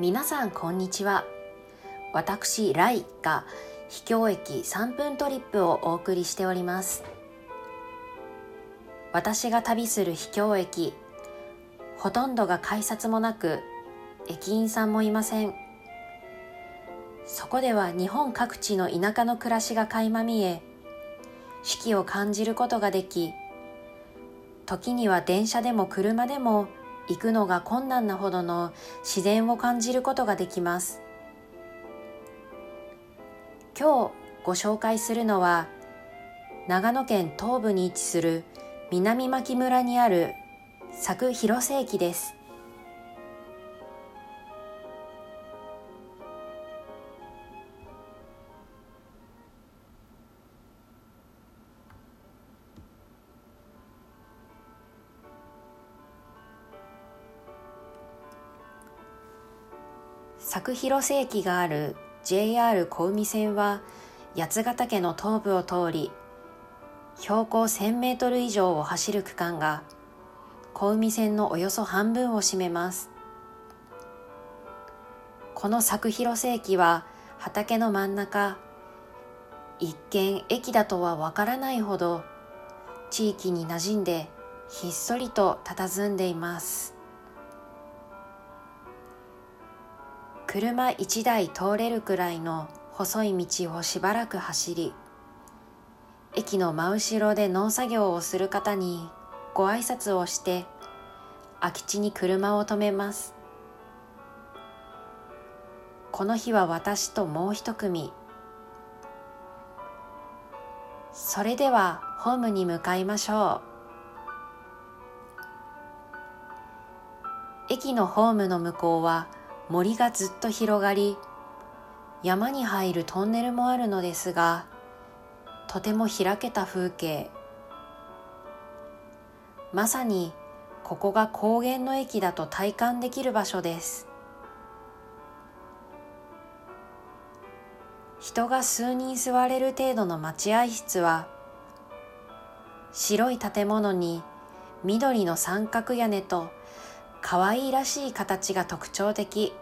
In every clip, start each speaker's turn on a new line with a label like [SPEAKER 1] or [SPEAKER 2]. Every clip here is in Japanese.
[SPEAKER 1] 皆さんこんにちは。私ライが秘境駅3分トリップをお送りしております。私が旅する秘境駅ほとんどが改札もなく駅員さんもいません。そこでは日本各地の田舎の暮らしが垣間見え四季を感じることができ時には電車でも車でも行くのが困難なほどの自然を感じることができます。今日ご紹介するのは長野県東部に位置する南牧村にある佐久広瀬駅です。佐久広瀬駅がある JR 小海線は八ヶ岳の東部を通り標高1000メートル以上を走る区間が小海線のおよそ半分を占めます。この佐久広瀬駅は畑の真ん中一見駅だとはわからないほど地域に馴染んでひっそりと佇んでいます。車1台通れるくらいの細い道をしばらく走り駅の真後ろで農作業をする方にご挨拶をして空き地に車を止めます。この日は私ともう一組。それではホームに向かいましょう。駅のホームの向こうは森がずっと広がり山に入るトンネルもあるのですがとても開けた風景。まさにここが高原の駅だと体感できる場所です。人が数人座れる程度の待合室は白い建物に緑の三角屋根と可愛いらしい形が特徴的。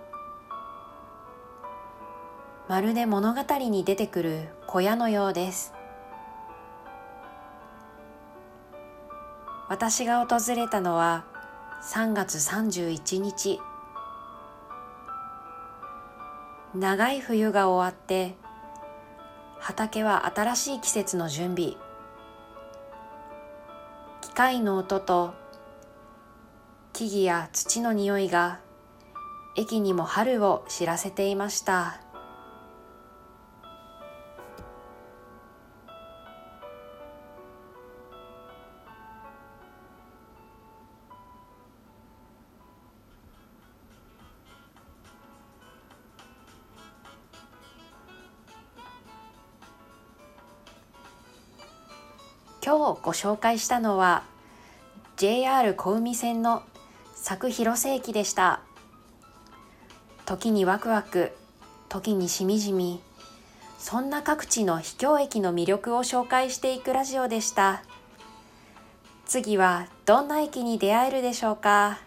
[SPEAKER 1] まるで物語に出てくる小屋のようです。私が訪れたのは3月31日。長い冬が終わって畑は新しい季節の準備。機械の音と木々や土の匂いが駅にも春を知らせていました。今日ご紹介したのは JR 小海線の佐久広世紀でした。時にワクワク時にしみじみそんな各地の秘境駅の魅力を紹介していくラジオでした。次はどんな駅に出会えるでしょうか。